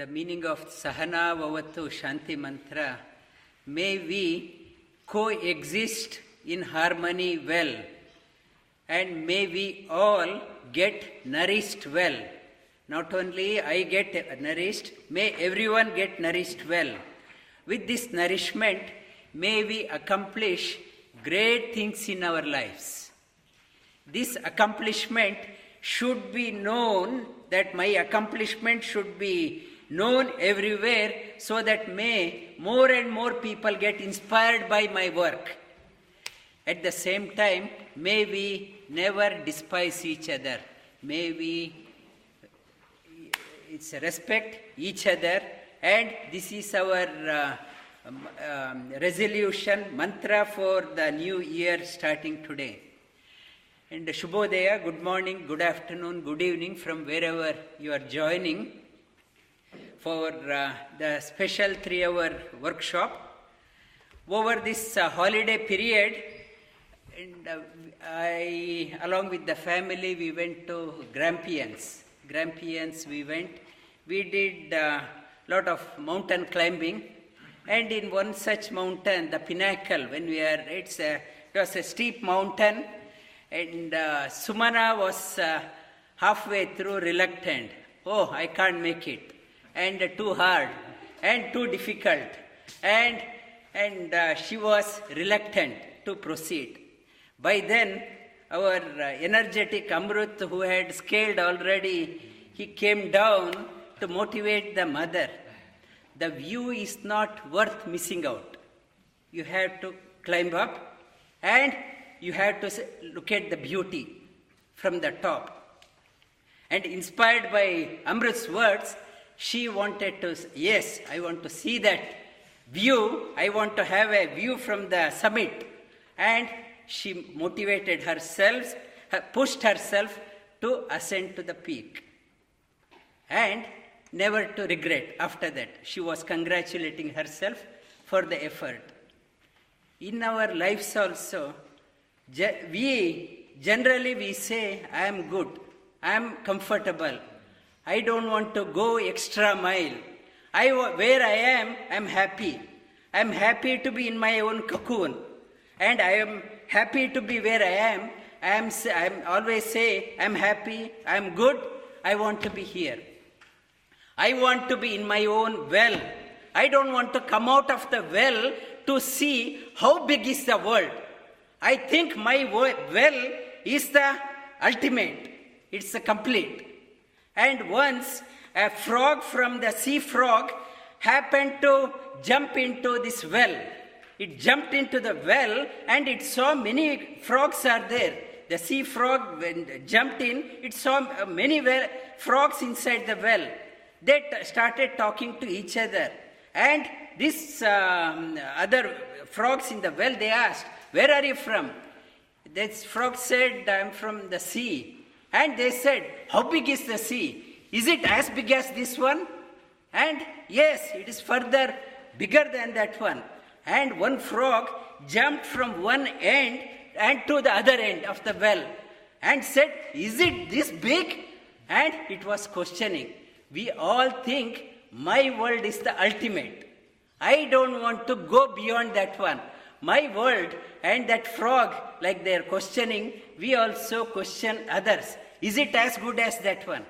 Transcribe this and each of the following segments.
the meaning of Sahana Vavatu Shanti Mantra, may we coexist in harmony well, and may we all get nourished well. Not only I get nourished, may everyone get nourished well. With this nourishment, may we accomplish great things in our lives. This accomplishment should be known, that my accomplishment should be known everywhere so that may more and more people get inspired by my work. At the same time, may we never despise each other. May we it's respect each other, and this is our uh, um, um, resolution mantra for the new year starting today. And Shubhodaya, good morning, good afternoon, good evening from wherever you are joining for uh, the special three hour workshop. Over this uh, holiday period, and uh, I, along with the family, we went to Grampians. Grampians, we went. We did a lot of mountain climbing, and in one such mountain, the pinnacle, when we are, it's a, it was a steep mountain, and uh, Sumana was uh, halfway through reluctant. Oh, I can't make it, and too hard, and too difficult, and and uh, she was reluctant to proceed. By then, our uh, energetic Amrut, who had scaled already, he came down to motivate the mother. The view is not worth missing out. You have to climb up and you have to look at the beauty from the top. And inspired by Amrit's words, she wanted to, yes, I want to see that view. I want to have a view from the summit. And she motivated herself, uh, pushed herself to ascend to the peak. And never to regret after that. She was congratulating herself for the effort. In our lives also, we generally we say, I am good, I am comfortable, I don't want to go extra mile. I, where I am, I am happy. I am happy to be in my own cocoon. And I am happy to be where I am. I am, I am always say, I am happy, I am good, I want to be here. I want to be in my own well. I don't want to come out of the well to see how big is the world. I think my well is the ultimate, it's the complete. And once a frog from the sea frog happened to jump into this well. It jumped into the well and it saw many frogs are there. The sea frog jumped in, it saw many well, frogs inside the well. They t- started talking to each other. And these um, other frogs in the well, they asked, Where are you from? This frog said, I'm from the sea. And they said, How big is the sea? Is it as big as this one? And yes, it is further bigger than that one. And one frog jumped from one end and to the other end of the well and said, Is it this big? And it was questioning. We all think my world is the ultimate. I don't want to go beyond that one. My world and that frog, like they're questioning, we also question others. Is it as good as that one?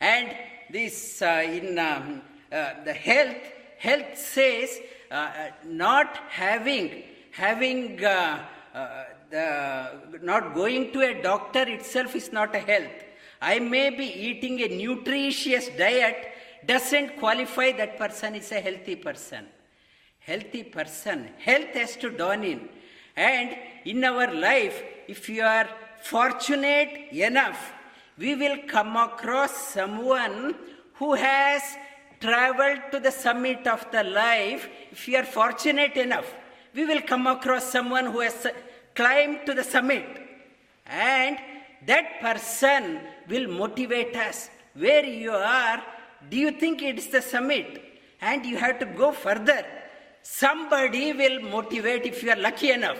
And this uh, in um, uh, the health, health says uh, not having having the not going to a doctor itself is not a health. I may be eating a nutritious diet doesn't qualify that person is a healthy person. Healthy person, health has to dawn in. And in our life, if you are fortunate enough, we will come across someone who has traveled to the summit of the life. If you are fortunate enough, we will come across someone who has climbed to the summit. And that person will motivate us. Where you are, do you think it is the summit? And you have to go further. Somebody will motivate if you are lucky enough.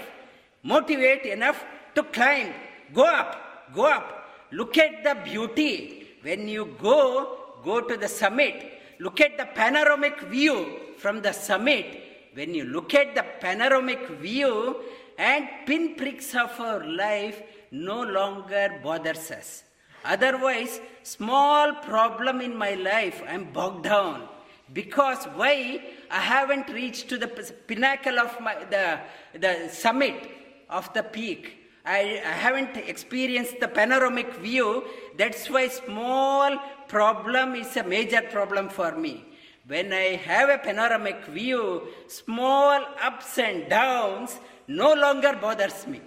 Motivate enough to climb. Go up, go up. Look at the beauty. When you go, go to the summit. look at the panoramic view from the summit. When you look at the panoramic view, and pinpricks of our life no longer bothers us. Otherwise, small problem in my life, I'm bogged down. Because why? I haven't reached to the pinnacle of my, the, the summit of the peak. I, I haven't experienced the panoramic view. That's why small problem is a major problem for me. When I have a panoramic view, small ups and downs no longer bothers me.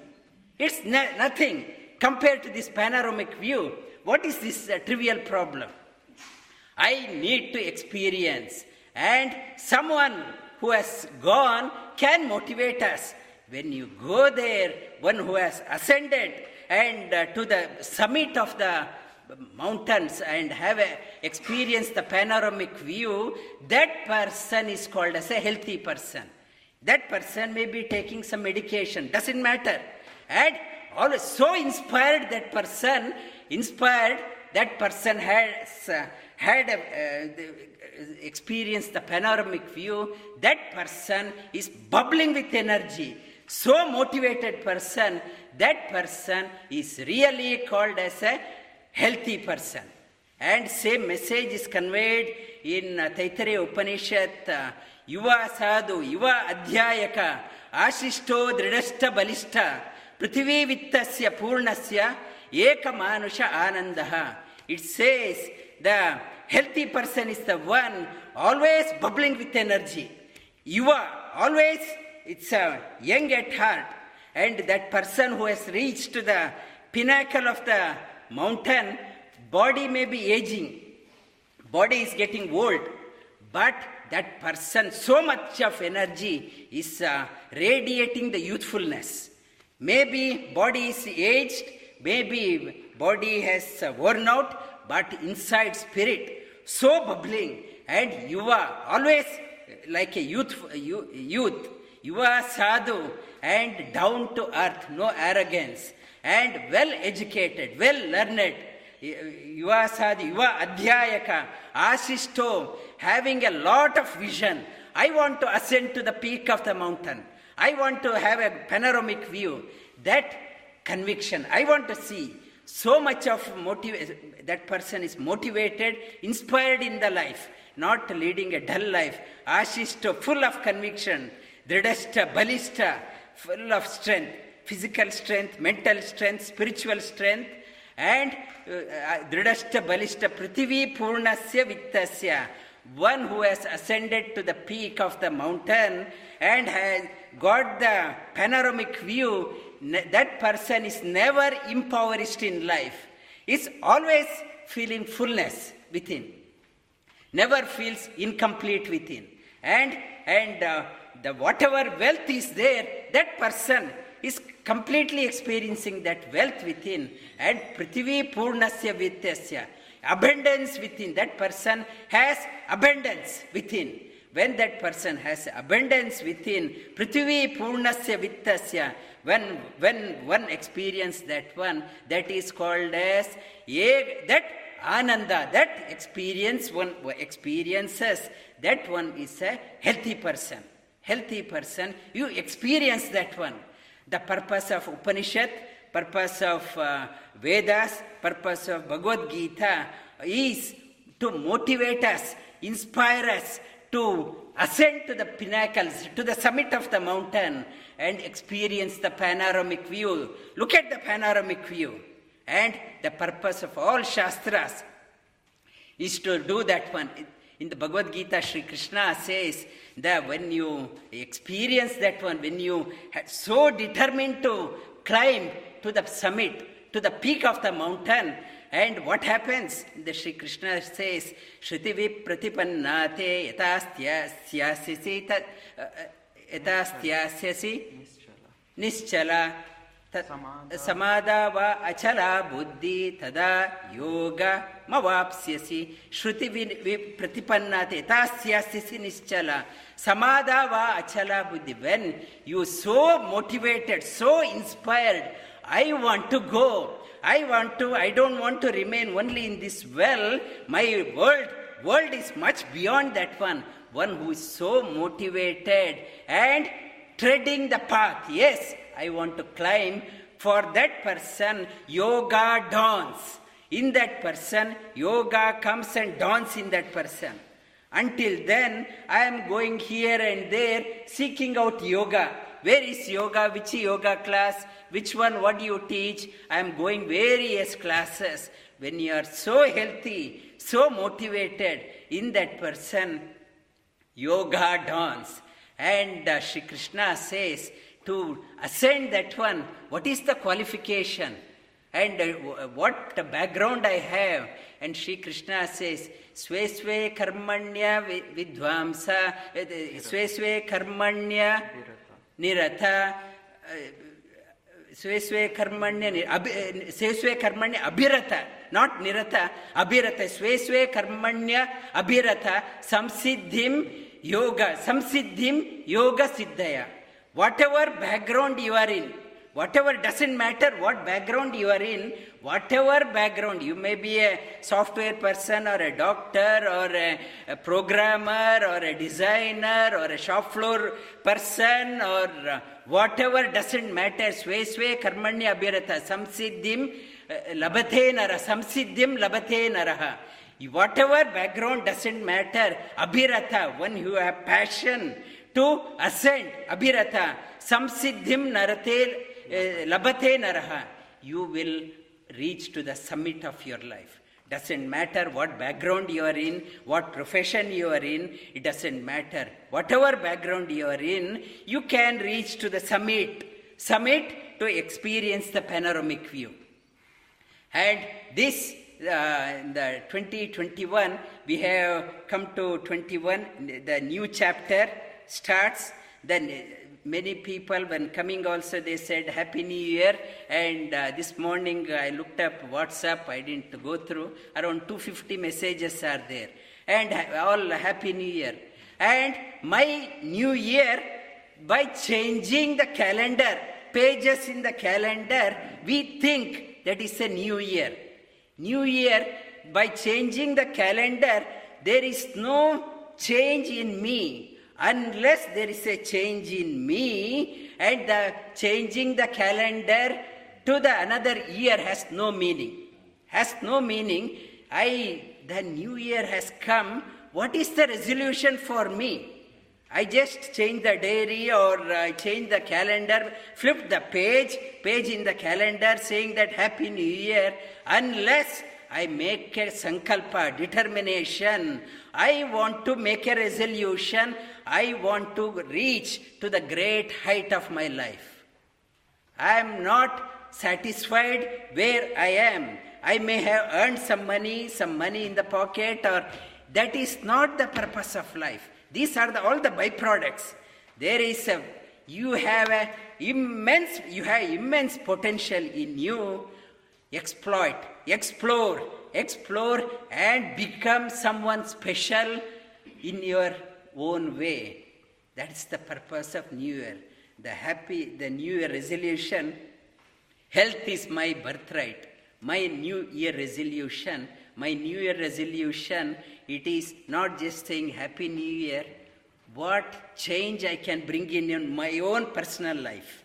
It's nothing compared to this panoramic view. What is this uh, trivial problem? I need to experience, and someone who has gone can motivate us. When you go there, one who has ascended and uh, to the summit of the mountains and have a, experienced the panoramic view, that person is called as a healthy person. That person may be taking some medication, doesn't matter. And always so inspired that person, inspired that person has uh, had uh, a, uh, experienced the panoramic view, that person is bubbling with energy. So motivated person, that person is really called as a healthy person. And same message is conveyed in uh, Taittiriya Upanishad, Yuva Sadhu, Yuva Adhyayaka, Ashishto Dridashta Balishta, Prithivi Vittasya Purnasya, Eka Manusha Anandaha. It says, the healthy person is the one always bubbling with energy. You are always, it's a young at heart. And that person who has reached the pinnacle of the mountain, body may be aging, body is getting old, but that person, so much of energy is uh, radiating the youthfulness. Maybe body is aged, maybe body has uh, worn out, but inside spirit, so bubbling. And you are always like a youth, youth. You are sadhu and down to earth, no arrogance, and well educated, well learned. You are sadhu, you are adhyayaka, ashisto, having a lot of vision. I want to ascend to the peak of the mountain. I want to have a panoramic view. That conviction, I want to see so much of that person is motivated, inspired in the life, not leading a dull life. Ashishta, full of conviction, Dridashta, balista full of strength, physical strength, mental strength, spiritual strength, and uh, uh Dridashta, Balishta, Prithivi Purnasya Vittasya one who has ascended to the peak of the mountain and has got the panoramic view, that person is never impoverished in life, is always feeling fullness within, never feels incomplete within. And, and uh, the whatever wealth is there, that person is completely experiencing that wealth within. And Prithvi Purnasya Vittasya abundance within. That person has abundance within. When that person has abundance within, Prithvi Purnasya Vittasya, when, when one experience that one, that is called as that Ananda, that experience one experiences, that one is a healthy person. Healthy person, you experience that one. The purpose of Upanishad purpose of uh, Vedas, purpose of Bhagavad Gita is to motivate us, inspire us to ascend to the pinnacles, to the summit of the mountain and experience the panoramic view. Look at the panoramic view. And the purpose of all Shastras is to do that one. In the Bhagavad Gita, Sri Krishna says that when you experience that one, when you are so determined to climb to the summit, to the peak of the mountain. And what happens? The Sri Krishna says, Shruti pratipannate yatastyasyasyasi yatastyasasi nischala समादा वा अचला बुद्धि तदा योग मवाप्स्यसि श्रुति प्रतिपन्नाते तास्यास्यसि निश्चला समादा वा अचला बुद्धि when you so motivated so inspired I want to go. I want to, I don't want to remain only in this well. My world, world is much beyond that one. One who is so motivated and treading the path. Yes, I want to climb. For that person, yoga dawns. In that person, yoga comes and dawns in that person. Until then, I am going here and there seeking out yoga. Where is yoga? Which yoga class? Which one? What do you teach? I am going various classes. When you are so healthy, so motivated in that person, yoga dawns. And uh, Shri Krishna says, to ascend that one, what is the qualification? And uh, what background I have? And Shri Krishna says, Sve Karmanya Vidvamsa, Sve Sve Karmanya Nirata, Sve Sve Karmanya, Sve Sve Karmanya Abhirata, not Nirata, Abhirata, Sve Sve Karmanya Abhirata, Samsiddhim Yoga, Samsiddhim Yoga Siddhaya. Whatever background you are in, whatever doesn't matter what background you are in, whatever background, you may be a software person or a doctor or a, a programmer or a designer or a shop floor person or uh, whatever doesn't matter, sve sve karmanya abhirata samsiddhim uh, labate nara, samsiddhim labate naraha. Whatever background doesn't matter, abhirata, when you have passion, to ascend, abhirata, samsiddhim narate, uh, labate naraha, you will reach to the summit of your life. Doesn't matter what background you are in, what profession you are in, it doesn't matter. Whatever background you are in, you can reach to the summit. Summit to experience the panoramic view. And this, uh, in the 2021, we have come to 21, the new chapter starts, then many people when coming also they said happy new year. And uh, this morning i looked up whatsapp i didn't go through. Around 250 messages are there. And all happy new year. And my new year by changing the calendar pages in the calendar we think that is a new year. New year by changing the calendar there is no change in me unless there is a change in me and the changing the calendar to the another year has no meaning. Has no meaning. I the new year has come. What is the resolution for me? I just change the diary or I change the calendar, flip the page, page in the calendar saying that Happy New Year, unless I make a sankalpa, determination. I want to make a resolution. I want to reach to the great height of my life. I am not satisfied where I am. I may have earned some money, some money in the pocket, or that is not the purpose of life. These are all the byproducts. There is a you have a immense you have immense potential in you. Exploit, explore, explore, and become someone special in your own way. That's the purpose of New Year. The happy, the New Year resolution. Health is my birthright. My New Year resolution, my New Year resolution, it is not just saying Happy New Year, what change I can bring in in my own personal life.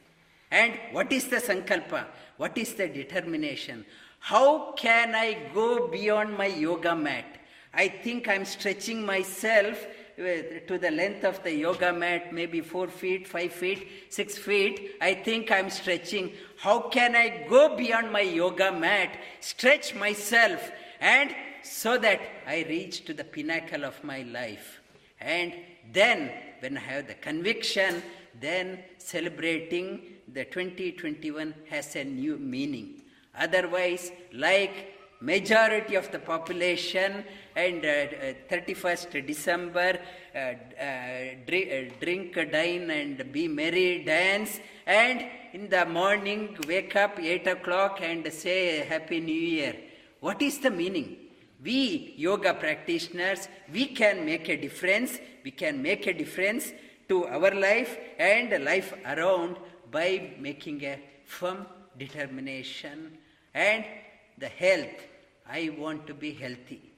And what is the sankalpa? What is the determination? How can I go beyond my yoga mat? I think I'm stretching myself uh, to the length of the yoga mat, maybe four feet, five feet, six feet, I think I'm stretching. How can I go beyond my yoga mat, stretch myself, and so that I reach to the pinnacle of my life? And then, when I have the conviction, then celebrating the 2021 has a new meaning. Otherwise, like majority of the population and uh, 31st uh, December, uh, uh drink, drink, dine and be merry, dance, and in the morning wake up 8 o'clock and say Happy New Year. What is the meaning? We yoga practitioners, we can make a difference, we can make a difference to our life and life around by making a firm determination and the health. I want to be healthy.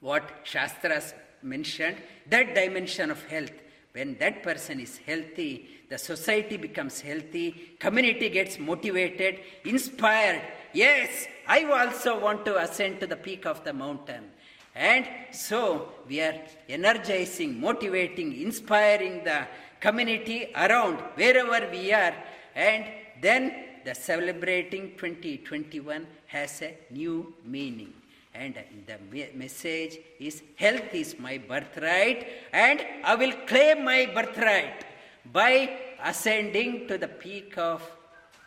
what Shastras mentioned, that dimension of health. When that person is healthy, the society becomes healthy, community gets motivated, inspired. Yes, I also want to ascend to the peak of the mountain. And so we are energizing, motivating, inspiring the community around wherever we are. And then the celebrating 2021 has a new meaning. And the message is health is my birthright, and I will claim my birthright by ascending to the peak of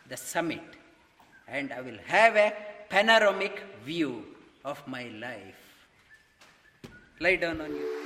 the summit. And I will have a panoramic view of my life. Lie down on you.